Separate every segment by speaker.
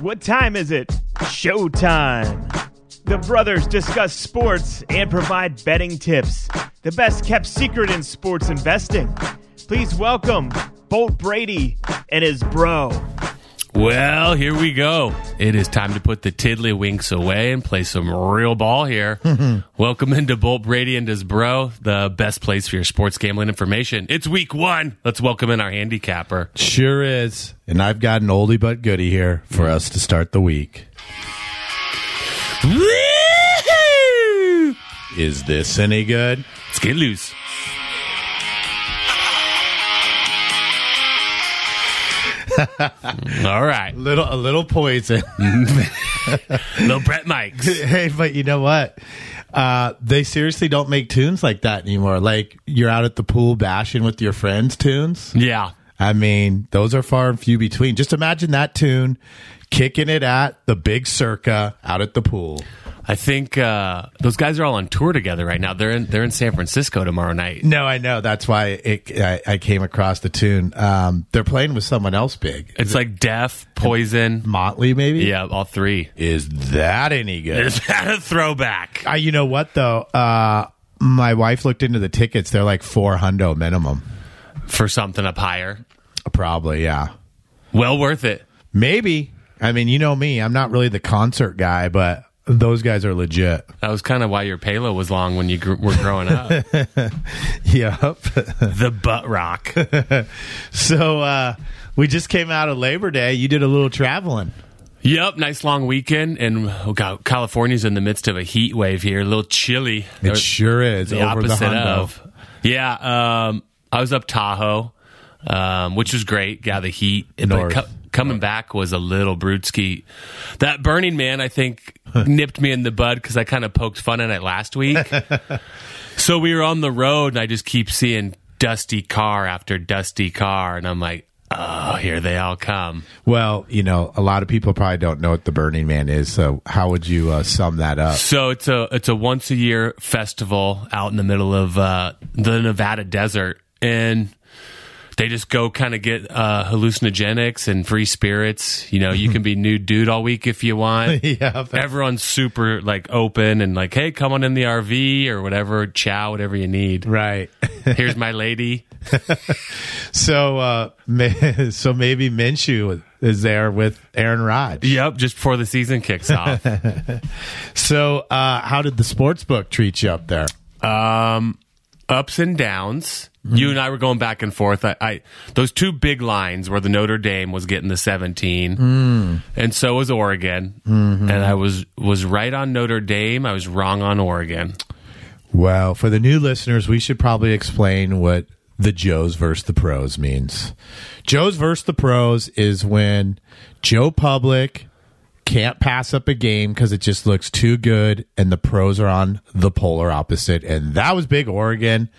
Speaker 1: What time is it? Showtime. The brothers discuss sports and provide betting tips. The best kept secret in sports investing. Please welcome Bolt Brady and his bro.
Speaker 2: Well, here we go. It is time to put the tiddlywinks away and play some real ball here. Welcome into Bolt Brady and his bro, the best place for your sports gambling information. It's week one. Let's welcome in our handicapper.
Speaker 3: Sure is. And I've got an oldie but goodie here for us to start the week.
Speaker 2: Woo-hoo!
Speaker 3: Is this any good?
Speaker 2: Let's get loose. All right.
Speaker 3: Little a little poison.
Speaker 2: Little Brett Mikes.
Speaker 3: hey, but you know what? Uh, they seriously don't make tunes like that anymore. Like you're out at the pool bashing with your friends tunes.
Speaker 2: Yeah.
Speaker 3: I mean, those are far and few between. Just imagine that tune kicking it at the big Circa out at the pool.
Speaker 2: I think uh, those guys are all on tour together right now. They're in they're in San Francisco tomorrow night.
Speaker 3: No, I know. That's why it, I, I came across the tune. Um, they're playing with someone else big.
Speaker 2: It's like Death, Poison.
Speaker 3: Motley, maybe?
Speaker 2: Yeah, all three.
Speaker 3: Is that any good?
Speaker 2: Is that a throwback?
Speaker 3: Uh, you know what though? Uh, my wife looked into the tickets. They're like four hundo minimum.
Speaker 2: For something up higher.
Speaker 3: Probably, yeah.
Speaker 2: Well worth it.
Speaker 3: Maybe. I mean, you know me. I'm not really the concert guy, but those guys are legit.
Speaker 2: That was kind of why your payload was long when you gr- were growing up.
Speaker 3: Yep.
Speaker 2: the butt rock.
Speaker 3: so uh, we just came out of Labor Day. You did a little traveling.
Speaker 2: Yep, nice long weekend, and oh God, California's in the midst of a heat wave here. A little chilly.
Speaker 3: It sure is.
Speaker 2: the
Speaker 3: over the
Speaker 2: opposite
Speaker 3: hundo.
Speaker 2: of. Yeah, um, I was up Tahoe, um, which was great. Yeah, the heat.
Speaker 3: North.
Speaker 2: co- coming back was a little brutski. That Burning Man, I think, nipped me in the bud because I kind of poked fun at it last week. so we were on the road, and I just keep seeing dusty car after dusty car, and I'm like, oh, here they all come.
Speaker 3: Well, you know, a lot of people probably don't know what the Burning Man is. So how would you uh, sum that up?
Speaker 2: So it's a it's a once a year festival out in the middle of uh, the Nevada desert, and they just go kind of get uh, hallucinogenics and free spirits. You know, you can be nude dude all week if you want.
Speaker 3: yeah.
Speaker 2: Everyone's super like open and like, hey, come on in the RV or whatever, chow, whatever you need.
Speaker 3: Right.
Speaker 2: Here's my lady.
Speaker 3: so, uh, so maybe Minshew is there with Aaron Rodgers.
Speaker 2: Yep, just before the season kicks off.
Speaker 3: So, uh, how did the sports book treat you up there?
Speaker 2: um, ups and downs. You and I were going back and forth. I, I those two big lines where the Notre Dame was getting the 17, hmm. and so was Oregon. Mm-hmm. And I was was right on Notre Dame. I was wrong on Oregon.
Speaker 3: Well, for the new listeners, we should probably explain what the Joes versus the pros means. Joes versus the pros is when Joe Public can't pass up a game because it just looks too good, and the pros are on the polar opposite. And that was big Oregon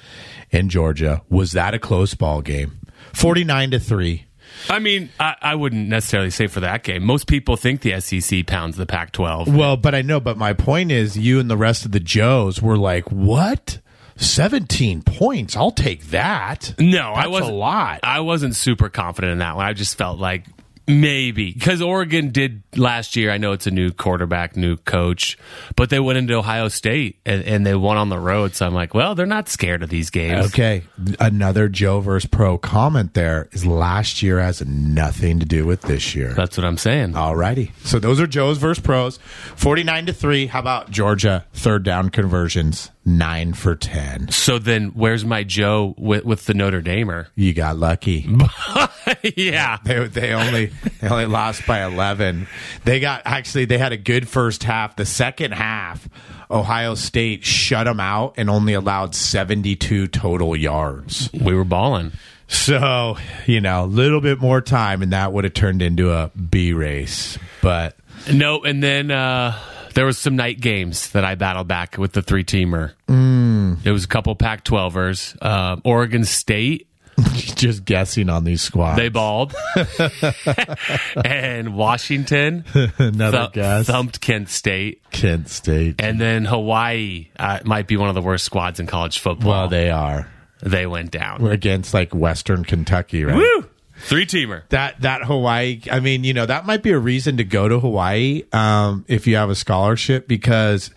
Speaker 3: and Georgia. Was that a close ball game? 49 to 3.
Speaker 2: I mean, I, I wouldn't necessarily say for that game. Most people think the SEC pounds the Pac-12.
Speaker 3: Well, but I know, but my point is you and the rest of the Joes were like, what? 17 points. I'll take that.
Speaker 2: No, I
Speaker 3: That's
Speaker 2: wasn't
Speaker 3: a lot.
Speaker 2: I wasn't super confident in that one. I just felt like maybe because Oregon did last year. I know it's a new quarterback, new coach, but they went into Ohio State and, and they won on the road. So I'm like, well, they're not scared of these games.
Speaker 3: Okay, another Joe versus Pro comment there is last year has nothing to do with this year.
Speaker 2: That's what I'm saying.
Speaker 3: Alrighty, so those are Joe's versus Pros, forty nine to three. How about Georgia third down conversions, nine for ten?
Speaker 2: So then, where's my Joe with, with the Notre Damer?
Speaker 3: You got lucky.
Speaker 2: yeah,
Speaker 3: They, they only they only lost by eleven. They got actually they had a good first half. The second half, Ohio State shut them out and only allowed seventy two total yards.
Speaker 2: we were balling.
Speaker 3: So, you know, a little bit more time and that would have turned into a B race. But
Speaker 2: No, and then uh, there was some night games that I battled back with the three teamer.
Speaker 3: Mm.
Speaker 2: There was a couple Pac-12ers. Uh, Oregon State
Speaker 3: just guessing on these squads.
Speaker 2: They balled. and Washington
Speaker 3: Another
Speaker 2: thu-
Speaker 3: guess.
Speaker 2: thumped Kent State.
Speaker 3: Kent State.
Speaker 2: And then Hawaii uh, might be one of the worst squads in college football.
Speaker 3: Well, they are.
Speaker 2: They went down.
Speaker 3: We're against like Western Kentucky, right?
Speaker 2: Woo! Three teamer.
Speaker 3: that that Hawaii. I mean, you know, that might be a reason to go to Hawaii um, if you have a scholarship because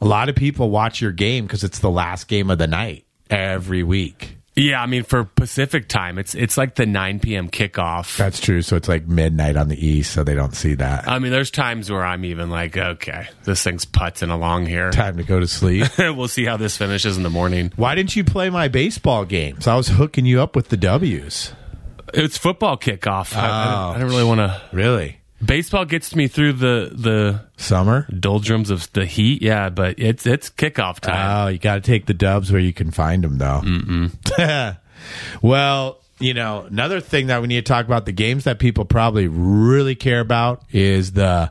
Speaker 3: a lot of people watch your game because it's the last game of the night every week.
Speaker 2: Yeah, I mean for Pacific time, it's it's like the 9 p.m. kickoff.
Speaker 3: That's true. So it's like midnight on the east, so they don't see that.
Speaker 2: I mean, there's times where I'm even like, okay, this thing's putzing along here.
Speaker 3: Time to go to sleep.
Speaker 2: we'll see how this finishes in the morning.
Speaker 3: Why didn't you play my baseball games? I was hooking you up with the W's.
Speaker 2: It's football kickoff. I, I, oh, I don't really want to.
Speaker 3: Really?
Speaker 2: Baseball gets me through the the
Speaker 3: Summer?
Speaker 2: doldrums of the heat. Yeah, but it's it's kickoff time.
Speaker 3: Oh, you got to take the dubs where you can find them, though. Well, you know, another thing that we need to talk about the games that people probably really care about is the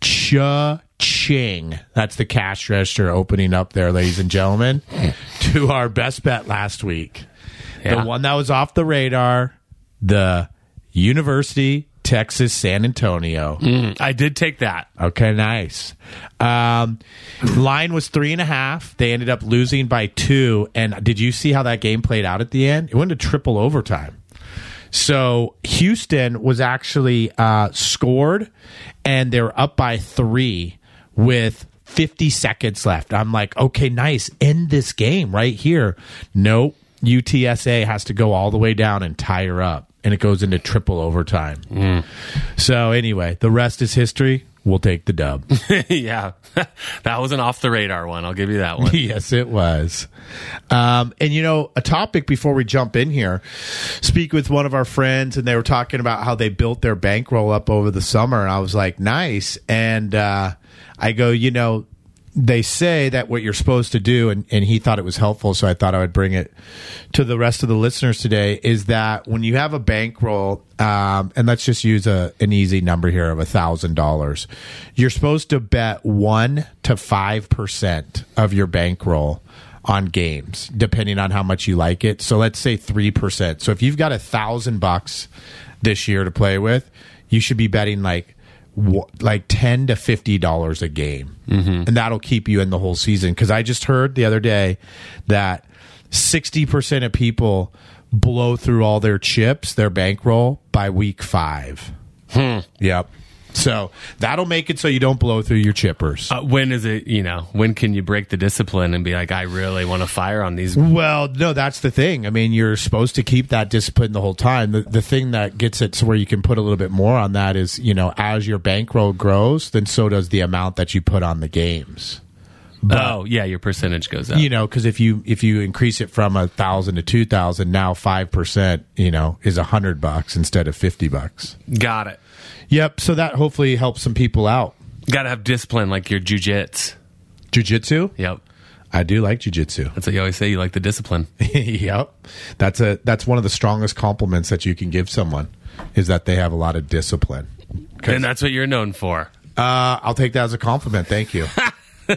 Speaker 3: cha-ching. That's the cash register opening up there, ladies and gentlemen, to our best bet last week.
Speaker 2: Yeah.
Speaker 3: The one that was off the radar, the University Texas San Antonio.
Speaker 2: Mm, I did take that.
Speaker 3: Okay, nice. Um, line was three and a half. They ended up losing by two. And did you see how that game played out at the end? It went to triple overtime. So Houston was actually uh, scored, and they were up by three with 50 seconds left. I'm like, okay, nice. End this game right here. Nope. UTSA has to go all the way down and tie her up, and it goes into triple overtime. So anyway, the rest is history. We'll take the dub.
Speaker 2: yeah, that was an off the radar one. I'll give you that one.
Speaker 3: yes, it was. Um, and you know, a topic before we jump in here, speak with one of our friends, and they were talking about how they built their bankroll up over the summer, and I was like, nice. And uh, I go, you know, they say that what you're supposed to do, and, and he thought it was helpful, so I thought I would bring it to the rest of the listeners today. Is that when you have a bankroll, um, and let's just use a an easy number here of a thousand dollars, you're supposed to bet one to five percent of your bankroll on games, depending on how much you like it. So let's say three percent. So if you've got a thousand bucks this year to play with, you should be betting like like 10 to 50 dollars a game. Mm-hmm. And that'll keep you in the whole season. Because i just heard the other day that 60% of people blow through all their chips their bankroll by week five. Hmm. Yep so that'll make it so you don't blow through your chippers
Speaker 2: Uh, when is it? You know, when can you break the discipline and be like, I really want to fire on these?
Speaker 3: Well, no, that's the thing. I mean, you're supposed to keep that discipline the whole time. The, the thing that gets it to where you can put a little bit more on that is, you know, as your bankroll grows, then so does the amount that you put on the games.
Speaker 2: oh, yeah, your percentage goes up.
Speaker 3: You know, because if you if you increase it from a thousand to two thousand, now five percent, you know, is a hundred bucks instead of fifty bucks.
Speaker 2: Got it.
Speaker 3: Yep. So that hopefully helps some people out.
Speaker 2: Got to have discipline like your jujits.
Speaker 3: Jujitsu,
Speaker 2: Yep.
Speaker 3: I do like jujitsu.
Speaker 2: That's what you always say. You like the discipline.
Speaker 3: yep. That's a that's one of the strongest compliments that you can give someone is that they have a lot of discipline.
Speaker 2: And that's what you're known for.
Speaker 3: Uh, I'll take that as a compliment. Thank you.
Speaker 2: All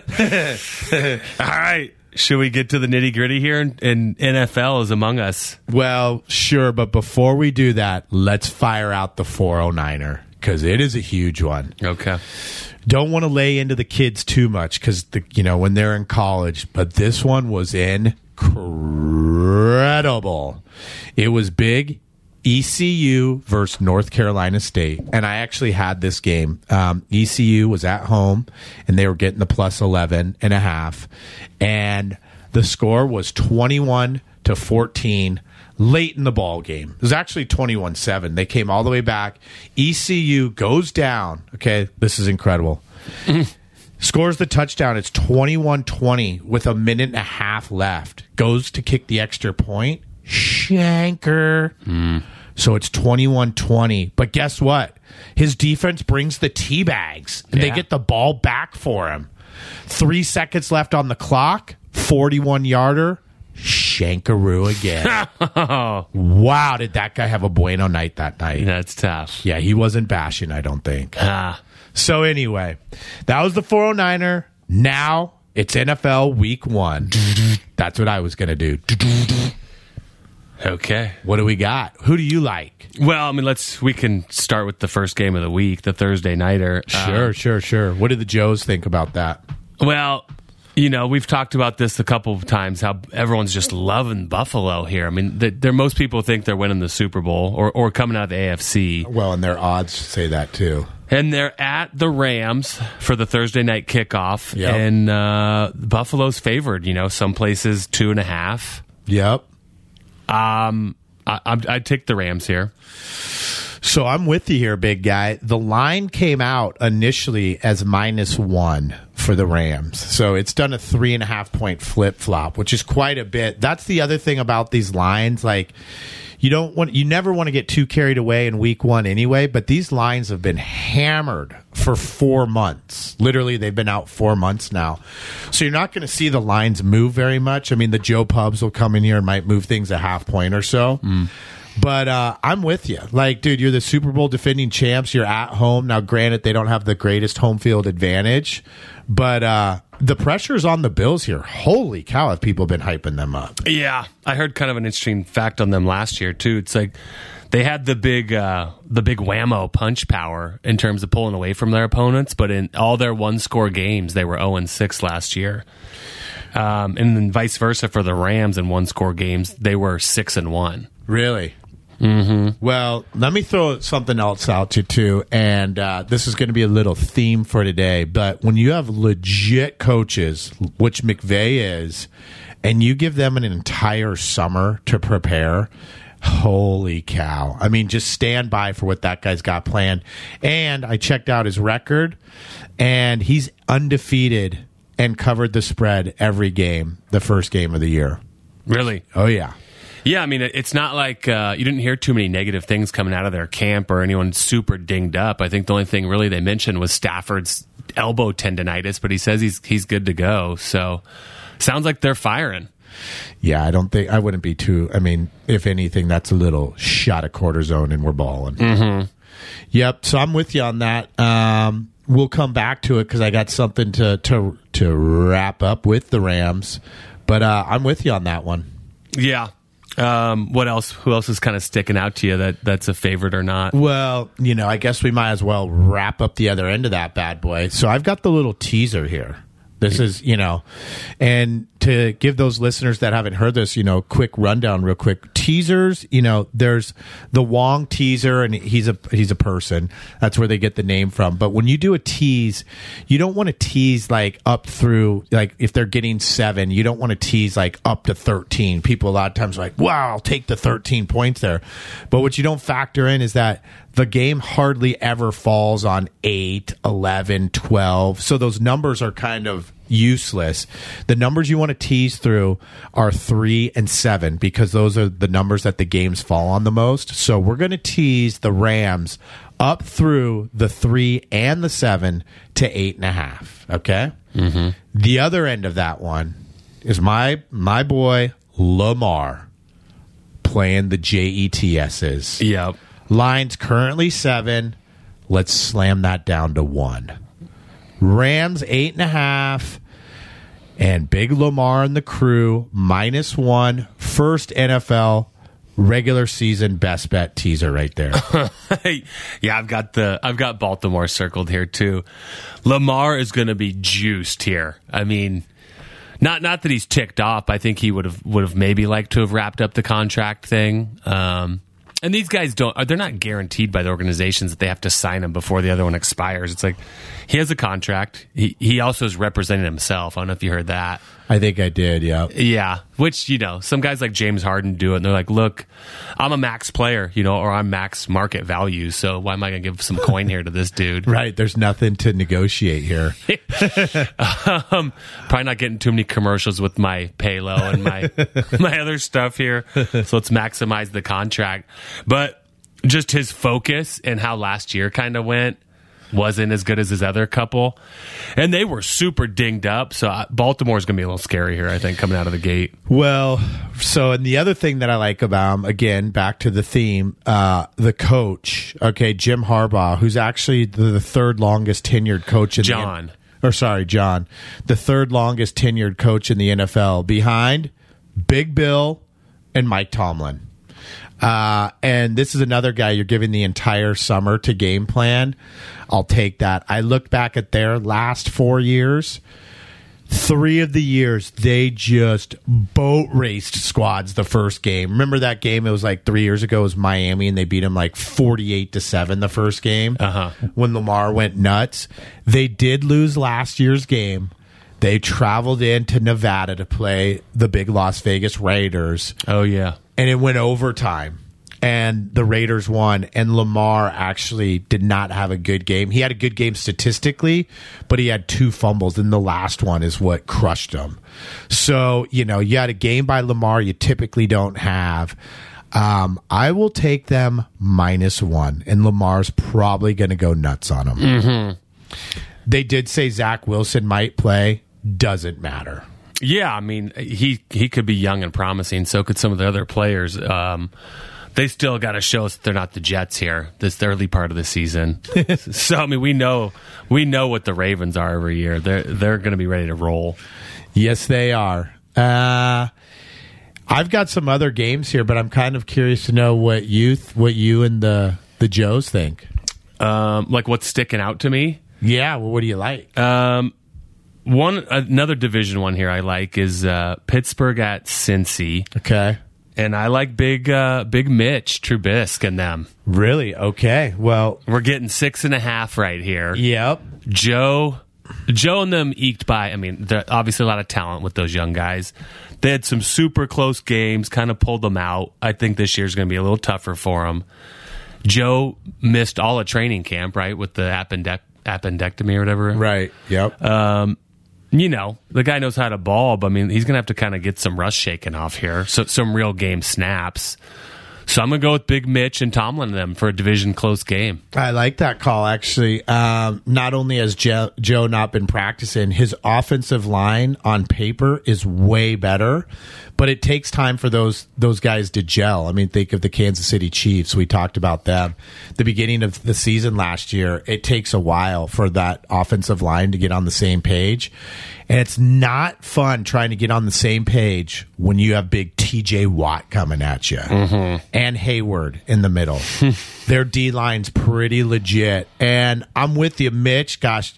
Speaker 2: right. Should we get to the nitty gritty here? And, and NFL is among us.
Speaker 3: well, sure, but before we do that, let's fire out the 409er because it is a huge one.
Speaker 2: Okay.
Speaker 3: Don't want to lay into the kids too much because the you know when they're in college, but this one was incredible. It was big. ECU versus North Carolina State. And I actually had this game. Um, ECU was at home and they were getting the plus 11 and a half. And the score was 21 to 14 late in the ball game. It was actually 21 7. They came all the way back. ECU goes down. Okay, this is incredible. Scores the touchdown. It's 21 20 with a minute and a half left. Goes to kick the extra point. Shanker. Hmm. So it's 21 20. But guess what? His defense brings the tea bags and they get the ball back for him. Three seconds left on the clock. 41 yarder. Shankaroo again. wow, did that guy have a bueno night that night?
Speaker 2: That's tough.
Speaker 3: Yeah, he wasn't bashing, I don't think.
Speaker 2: Ah.
Speaker 3: So anyway, that was the 409er. Now it's NFL week one. That's what I was going to do.
Speaker 2: Okay.
Speaker 3: What do we got? Who do you like?
Speaker 2: Well, I mean, let's. We can start with the first game of the week, the Thursday nighter. Uh,
Speaker 3: Sure, sure, sure. What do the Joes think about that?
Speaker 2: well, You know, we've talked about this a couple of times. How everyone's just loving Buffalo here. I mean, they're, most people think they're winning the Super Bowl or, or coming out of the AFC.
Speaker 3: Well, and their odds say that too.
Speaker 2: And they're at the Rams for the Thursday night kickoff,
Speaker 3: Yep.
Speaker 2: and uh, Buffalo's favored. You know, some places two and a half.
Speaker 3: Yep.
Speaker 2: Um, I, I'd, I'd take the Rams here.
Speaker 3: So I'm with you here, big guy. The line came out initially as minus one for the Rams. So it's done a three and a half point flip flop, which is quite a bit. That's the other thing about these lines. Like, you don't want, you never want to get too carried away in week one anyway, but these lines have been hammered for four months. Literally, they've been out four months now. So you're not going to see the lines move very much. I mean, the Joe Pubs will come in here and might move things a half point or so. Mm. But uh, I'm with you. Like, dude, you're the Super Bowl defending champs. You're at home. Now, granted, they don't have the greatest home field advantage, but uh, the pressure's on the Bills here. Holy cow, have people been hyping them up?
Speaker 2: Yeah, I heard kind of an interesting fact on them last year too. It's like they had the big uh, the big whammo punch power in terms of pulling away from their opponents, but in all their one score games, they were zero and six last year. Um, and then vice versa for the Rams in one score games, they were six and one.
Speaker 3: Really? Mm-hmm. Well, let me throw something else out to you too, and uh, this is going to be a little theme for today. But when you have legit coaches, which McVay is, and you give them an entire summer to prepare, holy cow! I mean, just stand by for what that guy's got planned. And I checked out his record, and he's undefeated and covered the spread every game, the first game of the year.
Speaker 2: Really?
Speaker 3: Oh yeah.
Speaker 2: Yeah, I mean, it's not like uh, you didn't hear too many negative things coming out of their camp or anyone super dinged up. I think the only thing really they mentioned was Stafford's elbow tendonitis, but he says he's he's good to go. So sounds like they're firing.
Speaker 3: Yeah, I don't think I wouldn't be too. I mean, if anything, that's a little shot of cortisone, and we're balling. Mm-hmm. Yep. So I'm with you on that. Um, we'll come back to it because I got something to to to wrap up with the Rams, but uh, I'm with you on that one.
Speaker 2: Yeah. Um, what else? Who else is kind of sticking out to you that that's a favorite or not?
Speaker 3: Well, you know, I guess we might as well wrap up the other end of that bad boy. So I've got the little teaser here. This is, you know, and to give those listeners that haven't heard this, you know, quick rundown real quick. Teasers, you know, there's the Wong teaser and he's a he's a person. That's where they get the name from. But when you do a tease, you don't want to tease like up through like if they're getting 7, you don't want to tease like up to 13. People a lot of times are like, "Wow, I'll take the 13 points there." But what you don't factor in is that the game hardly ever falls on 8, 11, 12. So those numbers are kind of useless. The numbers you want to tease through are 3 and 7 because those are the numbers that the games fall on the most. So we're going to tease the Rams up through the 3 and the 7 to 8.5. Okay? Mm-hmm. The other end of that one is my my boy Lamar playing the Jets.
Speaker 2: Yep.
Speaker 3: Lines currently seven. Let's slam that down to one. Rams eight and a half. And Big Lamar and the crew minus one first NFL regular season best bet teaser right there.
Speaker 2: yeah, I've got the I've got Baltimore circled here too. Lamar is going to be juiced here. I mean, not not that he's ticked off. I think he would have would have maybe liked to have wrapped up the contract thing. Um, and these guys don't uh, they're not guaranteed by the organizations that they have to sign him before the other one expires. It's like he has a contract. He he also is representing himself. I don't know if you heard that.
Speaker 3: I think I did, yeah.
Speaker 2: Yeah, which you know, some guys like James Harden do it, and they're like, "Look, I'm a max player, you know, or I'm max market value. So why am I going to give some coin here to this dude?
Speaker 3: Right, there's nothing to negotiate here.
Speaker 2: um, probably not getting too many commercials with my Palo and my my other stuff here. So let's maximize the contract. But just his focus and how last year kind of went wasn't as good as his other couple, and they were super dinged up. So uh, Baltimore's going to be a little scary here, I think, coming out of the gate.
Speaker 3: Well, so and the other thing that I like about him, again, back to the theme, uh, the coach, okay, Jim Harbaugh, who's actually the, the third longest tenured coach in
Speaker 2: John.
Speaker 3: the or sorry, John, the third longest tenured coach in the NFL, behind Big Bill and Mike Tomlin. Uh, and this is another guy you're giving the entire summer to game plan. I'll take that. I looked back at their last four years three of the years they just boat raced squads the first game. Remember that game? It was like three years ago. It was Miami, and they beat them like forty-eight to seven the first game.
Speaker 2: Uh-huh.
Speaker 3: When Lamar went nuts, they did lose last year's game. They traveled into Nevada to play the big Las Vegas Raiders
Speaker 2: Oh yeah.
Speaker 3: and it went overtime and the Raiders won and Lamar actually did not have a good game. He had a good game statistically, but he had two fumbles and the last one is what crushed him. So, you know, you had a game by Lamar you typically don't have. Um, I will take them minus one, and Lamar's probably going to go nuts on them. They did say Zach Wilson might play. Doesn't matter.
Speaker 2: Yeah, I mean he he could be young and promising. So could some of the other players. Um, they still got to show us that they're not the Jets here this early part of the season. so I mean, we know we know what the Ravens are every year. They're they're going to be ready to roll.
Speaker 3: Yes, they are. Uh, I've got some other games here, but I'm kind of curious to know what you th- what you and the the Joes think.
Speaker 2: Um, like what's sticking out to me?
Speaker 3: Yeah, well, what do you like?
Speaker 2: Um, one another division one here I like is uh, Pittsburgh at Cincy,
Speaker 3: okay,
Speaker 2: and I like big uh, big Mitch Trubisky and them.
Speaker 3: really? Okay, well,
Speaker 2: We're getting six and a half right here.
Speaker 3: yep,
Speaker 2: Joe, Joe and them eked by. I mean, obviously a lot of talent with those young guys. They had some super close games, kind of pulled them out. I think this year's going to be a little tougher for them. Joe missed all of training camp, right, with the appendec- appendectomy or whatever.
Speaker 3: right, yep.
Speaker 2: You know, the guy knows how to ball, but I mean, he's going to have to kind of get some rust shaken off here. So some real game snaps. So I'm to go with Big Mitch and Tomlin and them for a division close game.
Speaker 3: I like that call actually. Um, not only has Joe, Joe not been practicing, his offensive line on paper is way better, but it takes time for those those guys to gel. I mean, think of the Kansas City Chiefs. We talked about them. The beginning of the season last year, it takes a while for that offensive line to get on the same page. And it's not fun trying to get on the same page when you have big TJ Watt coming at you mm-hmm. and Heyward in the middle. Their D line's pretty legit. And I'm with you, Mitch. Gosh,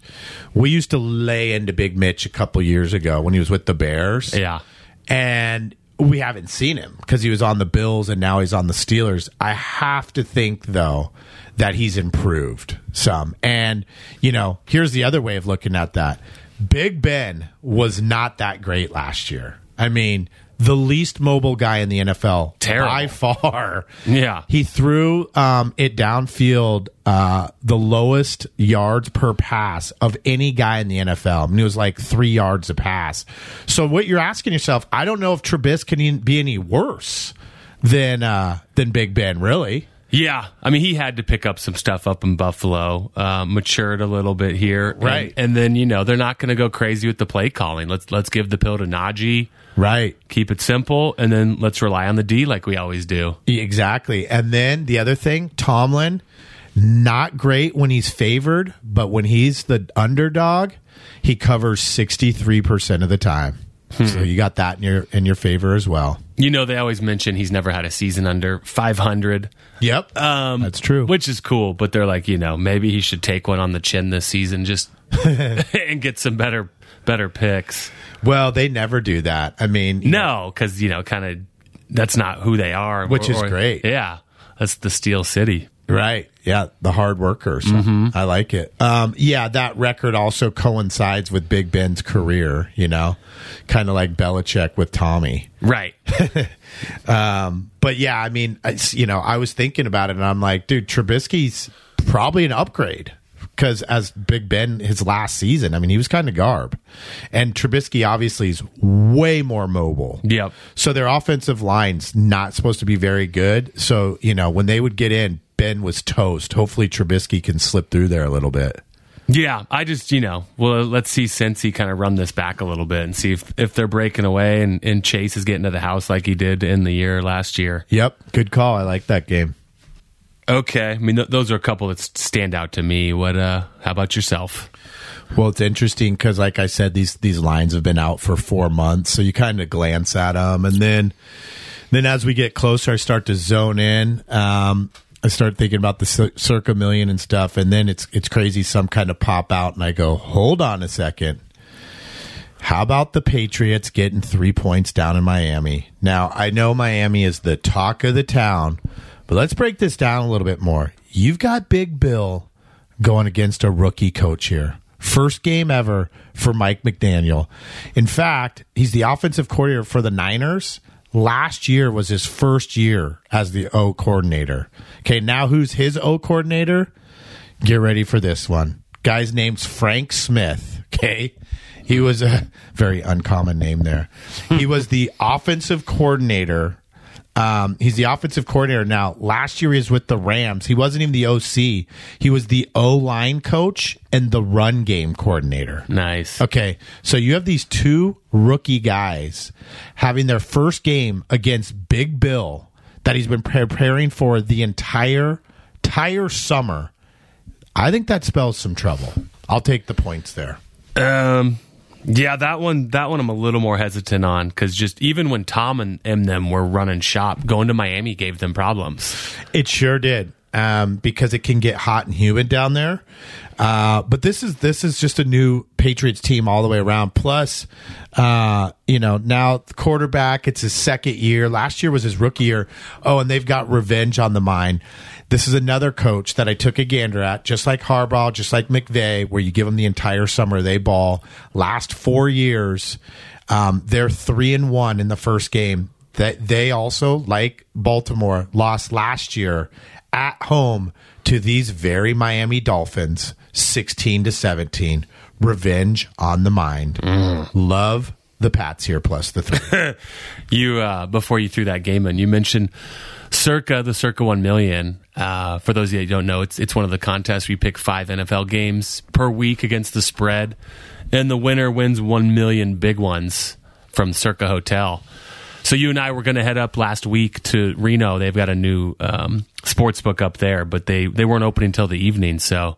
Speaker 3: we used to lay into Big Mitch a couple years ago when he was with the Bears.
Speaker 2: Yeah.
Speaker 3: And we haven't seen him because he was on the Bills and now he's on the Steelers. I have to think, though, that he's improved some. And, you know, here's the other way of looking at that Big Ben was not that great last year. I mean, the least mobile guy in the NFL
Speaker 2: Terrible.
Speaker 3: by far.
Speaker 2: Yeah.
Speaker 3: He threw um, it downfield uh, the lowest yards per pass of any guy in the NFL. I mean, it was like three yards a pass. So what you're asking yourself, I don't know if Trubisky can be any worse than uh, than Big Ben, really.
Speaker 2: Yeah, I mean, he had to pick up some stuff up in Buffalo, uh, matured a little bit here,
Speaker 3: Right.
Speaker 2: And, then you know they're not going to go crazy with the play calling. Let's let's give the pill to Najee,
Speaker 3: Right.
Speaker 2: keep it simple, and then let's rely on the D like we always do.
Speaker 3: Exactly. And then the other thing, Tomlin, not great when he's favored, but when he's the underdog, he covers 63% of the time. So you got that in your in your favor as well.
Speaker 2: You know, they always mention he's never had a season under 500,
Speaker 3: Yep.
Speaker 2: um,
Speaker 3: That's true.
Speaker 2: which is cool. But they're like, you know, maybe he should take one on the chin this season, just and get some better better picks.
Speaker 3: Well, they never do that. I mean,
Speaker 2: No, because you know, kind of that's not who they are,
Speaker 3: Which is great.
Speaker 2: Yeah, that's the Steel City.
Speaker 3: Right? Yeah, the hard workers. I like it. Um, yeah, that record also coincides with Big Ben's career. You know, kind of like Belichick with Tommy.
Speaker 2: Right.
Speaker 3: Um, but yeah, I mean, it's, you know, I was thinking about it, and I'm like, dude, Trubisky's probably an upgrade because as Big Ben his last season, I mean, he was kind of garb, and Trubisky obviously is way more mobile.
Speaker 2: Yep.
Speaker 3: So their offensive line's not supposed to be very good. So you know, when they would get in, Was toast. Hopefully, Trubisky can slip through there a little bit.
Speaker 2: Yeah, I just you know, well, let's see Cincy kind of run this back a little bit and see if if they're breaking away and, and Chase is getting to the house like he did in the year last year.
Speaker 3: Yep, good call. I like that game.
Speaker 2: Okay, I mean th- those are a couple that stand out to me. What? uh How about yourself?
Speaker 3: Well, it's interesting because, like I said, these these lines have been out for four months, so you kind of glance at them, and then then as we get closer, I start to zone in. Um, I start thinking about the cir- Circa Million and stuff, and then it's it's crazy. Some kind of pop out, and I go, "Hold on a second. How about the Patriots getting three points down in Miami? Now, I know Miami is the talk of the town, but let's break this down a little bit more. You've got Big Bill going against a rookie coach here. First game ever for Mike McDaniel. In fact, he's the offensive coordinator for the Niners. Last year was his first year as the O coordinator. Okay, now who's his O coordinator? Get ready for this one. Guy's name's Frank Smith. Okay. He was a very uncommon name there. he was the offensive coordinator. Um, he's the offensive coordinator now. Last year he was with the Rams. He wasn't even the OC. He was the O line coach and the run game coordinator.
Speaker 2: Nice.
Speaker 3: Okay, so you have these two rookie guys having their first game against Big Bill that he's been preparing for the entire entire summer. I think that spells some trouble. I'll take the points there.
Speaker 2: Um, yeah, that one, that one, I'm a little more hesitant on because just even when Tom and, and them were running shop, going to Miami gave them problems.
Speaker 3: It sure did. Um, because it can get hot and humid down there. Uh, but this is this is just a new Patriots team all the way around. Plus, uh, you know, now quarterback, it's his second year. Last year was his rookie year. Oh, and they've got revenge on the mind. This is another coach that I took a gander at, just like Harbaugh, just like McVay, where you give them the entire summer, they ball. Last four years, um, they're three and one in the first game. That they also, like Baltimore, lost last year at home to these very Miami Dolphins, sixteen to seventeen. Revenge on the mind. Love the Pats here plus the three.
Speaker 2: You uh, before you threw that game in, you mentioned Circa the Circa One Million. Uh, for those of you who don't know, it's it's one of the contests where you pick five NFL games per week against the spread, and the winner wins one million big ones from Circa Hotel. So you and I were going to head up last week to Reno. They've got a new um, sports book up there, but they they weren't opening until the evening. So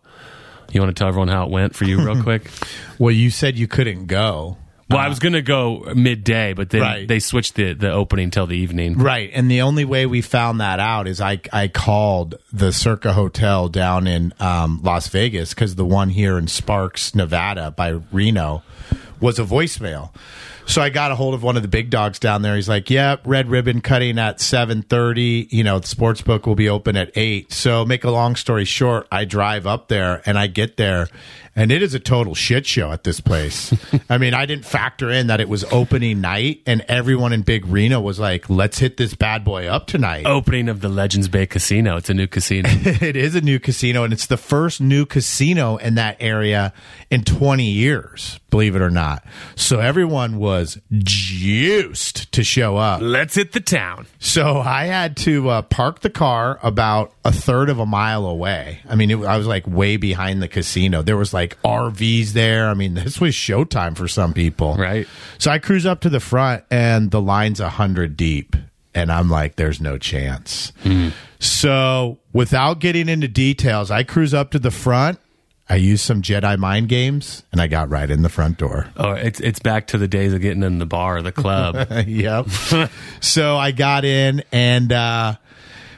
Speaker 2: you want to tell everyone how it went for you, real quick?
Speaker 3: well, you said you couldn't go.
Speaker 2: Well, I was going to go midday, but then
Speaker 3: Right.
Speaker 2: they switched the, the opening till the evening.
Speaker 3: Right. And the only way we found that out is I, I called the Circa Hotel down in um, Las Vegas because the one here in Sparks, Nevada by Reno was a voicemail. So I got a hold of one of the big dogs down there. He's like, "Yep, red ribbon cutting at 7:30. You know, the sports book will be open at 8." So make a long story short, I drive up there and I get there and it is a total shit show at this place. I mean, I didn't factor in that it was opening night and everyone in Big Reno was like, "Let's hit this bad boy up tonight."
Speaker 2: Opening of the Legends Bay Casino. It's a new casino.
Speaker 3: it is a new casino and it's the first new casino in that area in 20 years, believe it or not. So everyone was juiced to show up.
Speaker 2: Let's hit the town.
Speaker 3: So I had to uh, park the car about a third of a mile away. I mean, it, I was like way behind the casino. There was like RVs there. I mean, this was showtime for some people.
Speaker 2: Right.
Speaker 3: So I cruise up to the front and the line's a hundred deep. And I'm like, there's no chance. So without getting into details, I cruise up to the front. I used some Jedi mind games and I got right in the front door.
Speaker 2: Oh, it's it's back to the days of getting in the bar the club.
Speaker 3: yep. so I got in and uh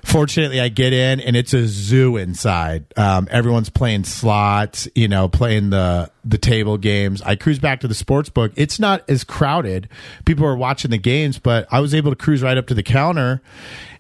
Speaker 3: fortunately I get in and it's a zoo inside. Um everyone's playing slots, you know, playing the the table games. I cruise back to the sports book. It's not as crowded. People are watching the games, but I was able to cruise right up to the counter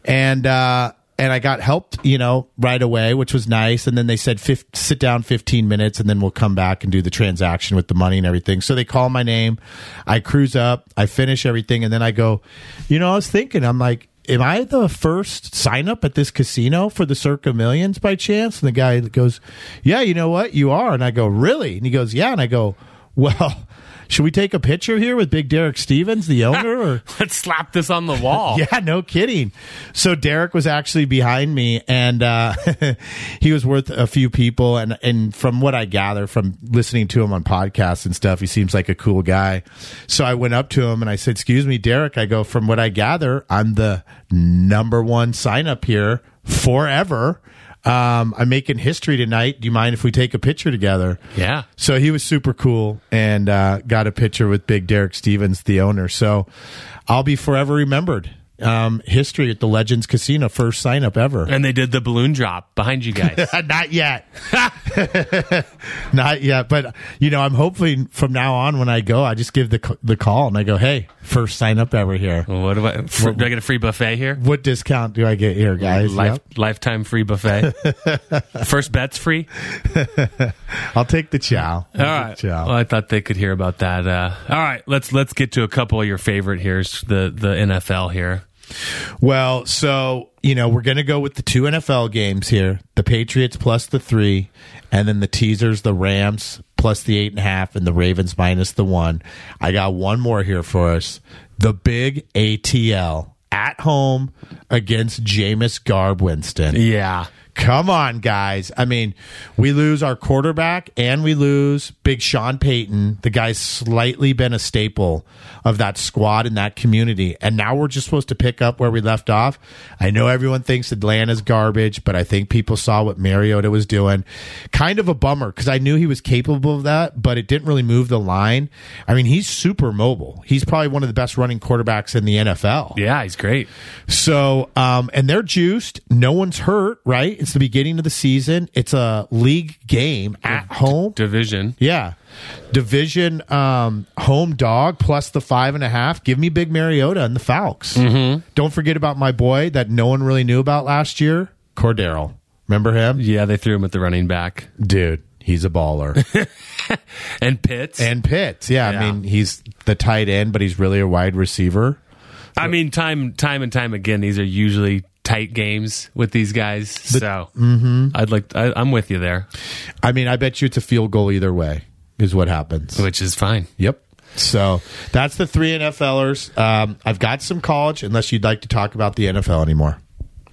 Speaker 3: and uh and I got helped, you know, right away, which was nice. And then they said, "Fif- sit down 15 minutes and then we'll come back and do the transaction with the money and everything. So they call my name. I cruise up, I finish everything. And then I go, you know, I was thinking, I'm like, am I the first sign up at this casino for the Circa Millions by chance? And the guy goes, yeah, you know what? You are. And I go, really? And he goes, yeah. And I go, well, should we take a picture here with Big Derek Stevens, the owner? Or
Speaker 2: Let's slap this on the wall.
Speaker 3: yeah, no kidding. So Derek was actually behind me, and uh, he was worth a few people. And and from what I gather from listening to him on podcasts and stuff, he seems like a cool guy. So I went up to him and I said, "Excuse me, Derek." I go, "From what I gather, I'm the number one sign up here forever." Um, I'm making history tonight. Do you mind if we take a picture together?
Speaker 2: Yeah.
Speaker 3: So he was super cool and uh, got a picture with Big Derek Stevens, the owner. So I'll be forever remembered um, history at the Legends Casino, first sign up ever.
Speaker 2: And they did the balloon drop behind you guys.
Speaker 3: Not yet. Not yet. But, you know, I'm hopefully from now on when I go, I just give the, the call and I go, hey, first sign up ever here.
Speaker 2: what do I? fr- do I get a free buffet here?
Speaker 3: What discount do I get here, guys?
Speaker 2: Life,
Speaker 3: Yep.
Speaker 2: Lifetime free buffet. First bet's free.
Speaker 3: I'll take the chow.
Speaker 2: All right.
Speaker 3: Chow.
Speaker 2: Well, I thought they could hear about that. Uh, all right, let's let's get to a couple of your favorite here's the the NFL here.
Speaker 3: Well, so you know we're going to go with the two NFL games here: the Patriots plus the three, and then the teasers, the Rams plus the eight and a half, and the Ravens minus the one. I got one more here for us: the big ATL at home against Jameis Garb Winston.
Speaker 2: Yeah.
Speaker 3: Come on, guys. I mean, we lose our quarterback and we lose Big Sean Payton. The guy's slightly been a staple of that squad in that community. And now we're just supposed to pick up where we left off. I know everyone thinks Atlanta's garbage, but I think people saw what Mariota was doing. Kind of a bummer because I knew he was capable of that, but it didn't really move the line. I mean, he's super mobile. He's probably one of the best running quarterbacks in the NFL.
Speaker 2: Yeah, he's great.
Speaker 3: So, um, and they're juiced. No one's hurt, right? It's the beginning of the season. It's a league game at home.
Speaker 2: Division.
Speaker 3: Yeah. Division um, home dog plus the five and a half. Give me Big Mariota and the Falcons. Mm-hmm. Don't forget about my boy that no one really knew about last year, Cordarrelle. Remember him?
Speaker 2: Yeah, they threw him at the running back.
Speaker 3: Dude, he's a baller.
Speaker 2: And Pitts.
Speaker 3: and Pitts, yeah,
Speaker 2: Yeah.
Speaker 3: I mean, he's the tight end, but he's really a wide receiver.
Speaker 2: I mean, time time and time again, these are usually tight games with these guys. so I'd like I, I'm with you there,
Speaker 3: I mean, I bet you it's a field goal either way, is what happens.
Speaker 2: which is fine.
Speaker 3: Yep. So that's the three NFLers. Um, I've got some college, unless you'd like to talk about the NFL anymore.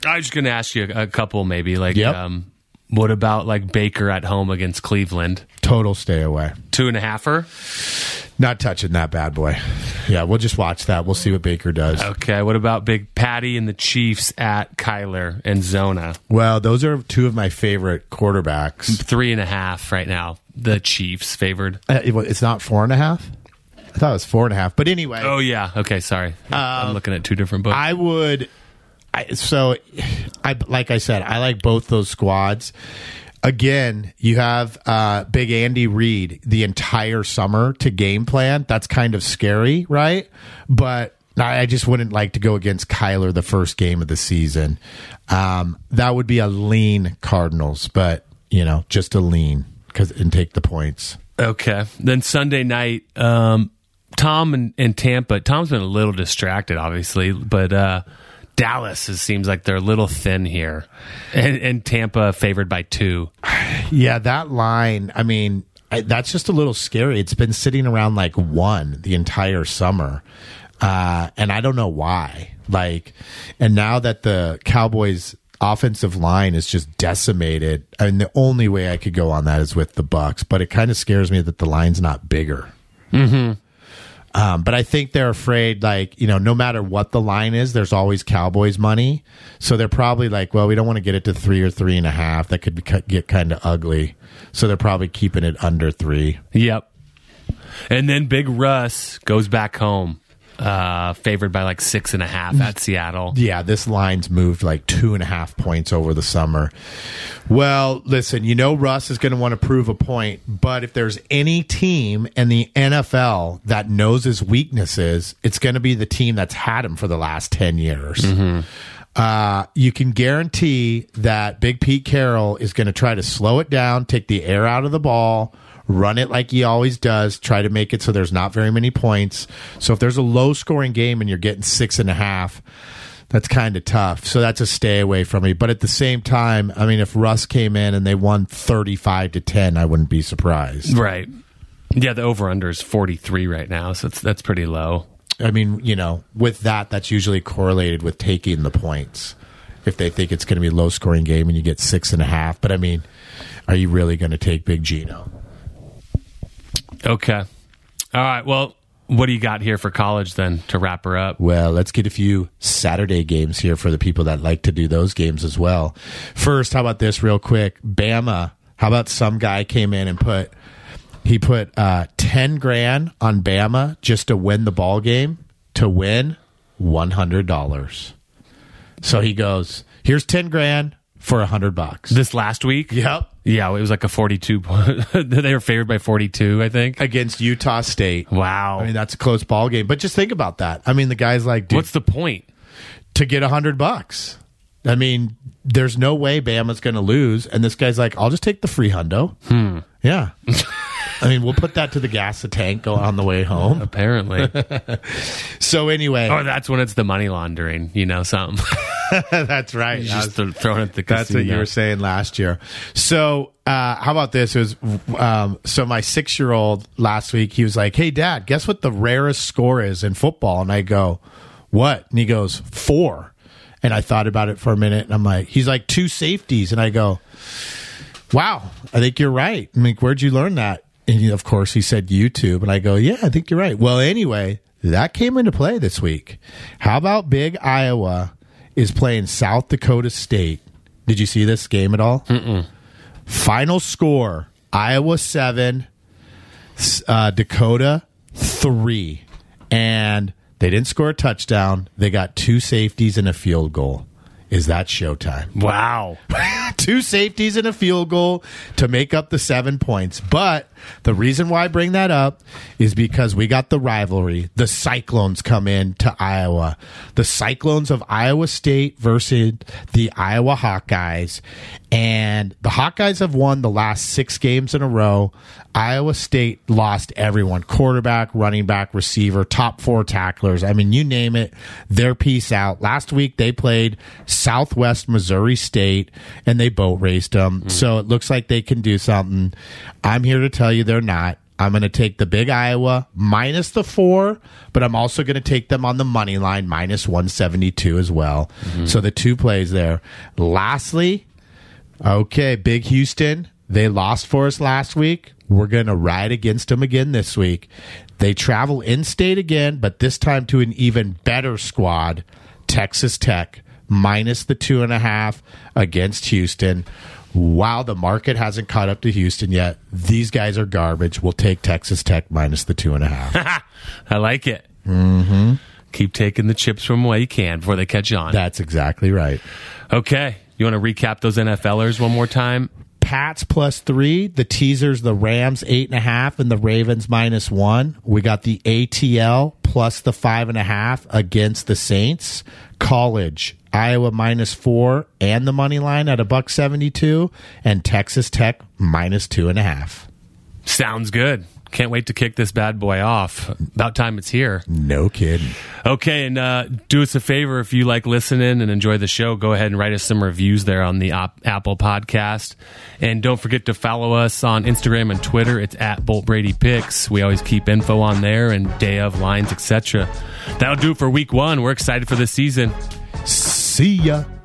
Speaker 2: I was just going to ask you a, a couple, maybe like,
Speaker 3: Yep.
Speaker 2: um, what about like Baker at home against Cleveland?
Speaker 3: Total stay away.
Speaker 2: Two and a halfer.
Speaker 3: Not touching that bad boy. Yeah, we'll just watch that. We'll see what Baker does.
Speaker 2: Okay. What about Big Patty and the Chiefs at Kyler and Zona?
Speaker 3: Well, those are two of my favorite quarterbacks.
Speaker 2: Three and a half right now. The Chiefs favored.
Speaker 3: Uh, it- it's not four and a half. I thought it was four and a half. But anyway,
Speaker 2: Oh yeah. Okay. Sorry. I'm looking at two different books.
Speaker 3: I would. So, I like I said, I like both those squads. Again, you have uh, Big Andy Reid the entire summer to game plan. That's kind of scary, right? But I I just wouldn't like to go against Kyler the first game of the season. Um, that would be a lean Cardinals, but you know, just a lean because and take the points.
Speaker 2: Okay. Then Sunday night, um, Tom and, and Tampa. Tom's been a little distracted, obviously, but uh, Dallas it seems like they're a little thin here, and, and Tampa favored by two.
Speaker 3: Yeah, that line. I mean, I, that's just a little scary. It's been sitting around like one the entire summer, uh, and I don't know why. Like, and now that the Cowboys' offensive line is just decimated, I mean, the only way I could go on that is with the Bucks. But it kind of scares me that the line's not bigger. Um, but I think they're afraid, like, you know, no matter what the line is, there's always Cowboys money. So they're probably like, well, we don't want to get it to three or three and a half. That could be, get kind of ugly. So they're probably keeping it under three.
Speaker 2: Yep. And then Big Russ goes back home, uh, favored by like six and a half at Seattle.
Speaker 3: Yeah, this line's moved like two and a half points over the summer. Well, listen, you know Russ is going to want to prove a point, but if there's any team in the NFL that knows his weaknesses, it's going to be the team that's had him for the last 10 years. Uh, you can guarantee that Big Pete Carroll is going to try to slow it down, take the air out of the ball, run it like he always does, try to make it so there's not very many points. So if there's a low scoring game and you're getting six and a half, that's kind of tough. So that's a stay away from me. But at the same time, I mean, if Russ came in and they won 35 to 10, I wouldn't be surprised.
Speaker 2: Right. Yeah, the over under is 43 right now, so it's, that's pretty low.
Speaker 3: I mean, you know, with that, that's usually correlated with taking the points. If they think it's going to be a low scoring game and you get six and a half. But I mean, are you really going to take Big Gino?
Speaker 2: Okay. All right. Well, what do you got here for college then to wrap her up?
Speaker 3: Well, let's get a few Saturday games here for the people that like to do those games as well. First, how about this real quick? Bama. How about some guy came in and put he put uh, ten grand on Bama just to win the ball game to win $100. So he goes, here's 10 grand for a 100 bucks.
Speaker 2: This last week?
Speaker 3: Yep.
Speaker 2: Yeah, it was like a 42. they were favored by 42, I think.
Speaker 3: Against Utah State.
Speaker 2: Wow.
Speaker 3: I mean, that's a close ball game. But just think about that. I mean, the guy's like, dude,
Speaker 2: What's the point?
Speaker 3: to get a hundred bucks. I mean, there's no way Bama's going to lose, and this guy's like, "I'll just take the free hundo." Hmm. Yeah. I mean, we'll put that to the gas the tank go on the way home.
Speaker 2: Apparently.
Speaker 3: So anyway,
Speaker 2: oh, that's when it's the money laundering, you know, something.
Speaker 3: that's right.
Speaker 2: Just th- throwing at the Casino.
Speaker 3: That's what you were saying last year. So, uh, how about this? It was um, so my six year old last week. He was like, "Hey, Dad, guess what the rarest score is in football?" And I go, "What?" And he goes, four. And I thought about it for a minute, and I'm like, "He's like two safeties." And I go, "Wow, I think you're right." I'm like, "Where'd you learn that?" And of course, he said YouTube, and I go, "Yeah, I think you're right." Well, anyway, that came into play this week. How about Big Iowa is playing South Dakota State? Did you see this game at all? Mm-mm. Final score: Iowa seven, uh, Dakota three, and they didn't score a touchdown. They got two safeties and a field goal. Is that showtime?
Speaker 2: Wow.
Speaker 3: two safeties and a field goal to make up the seven points. But the reason why I bring that up is because we got the rivalry. The Cyclones come in to Iowa. The Cyclones of Iowa State versus the Iowa Hawkeyes. And the Hawkeyes have won the last six games in a row. Iowa State lost everyone quarterback, running back, receiver, top four tacklers. I mean, you name it, they're peace out. Last week they played Southwest Missouri State and they boat raced them. Mm-hmm. So it looks like they can do something. I'm here to tell you they're not. I'm going to take the big Iowa minus the four, but I'm also going to take them on the money line minus 172 as well. Mm-hmm. So the two plays there. Lastly, Okay, Big Houston. They lost for us last week. We're going to ride against them again this week. They travel in state again, but this time to an even better squad, Texas Tech, minus the two and a half against Houston. Wow, the market hasn't caught up to Houston yet. These guys are garbage. We'll take Texas Tech minus the two and a half.
Speaker 2: I like it. Mm-hmm. Keep taking the chips from where you can before they catch on.
Speaker 3: That's exactly right.
Speaker 2: okay. You want to recap those NFLers one more time?
Speaker 3: Pats plus three. The teasers, the Rams eight and a half, and the Ravens minus one. We got the ATL plus the five and a half against the Saints. College, Iowa minus four, and the money line at a buck seventy two, and Texas Tech minus two and a half.
Speaker 2: Sounds good. Can't wait to kick this bad boy off. About time it's here.
Speaker 3: No kidding.
Speaker 2: Okay, and uh, do us a favor if you like listening and enjoy the show, go ahead and write us some reviews there on the op- Apple Podcast, and don't forget to follow us on Instagram and Twitter. It's at Bolt Brady Picks. We always keep info on there and day of lines, etc. That'll do it for week one. We're excited for this season.
Speaker 3: See ya.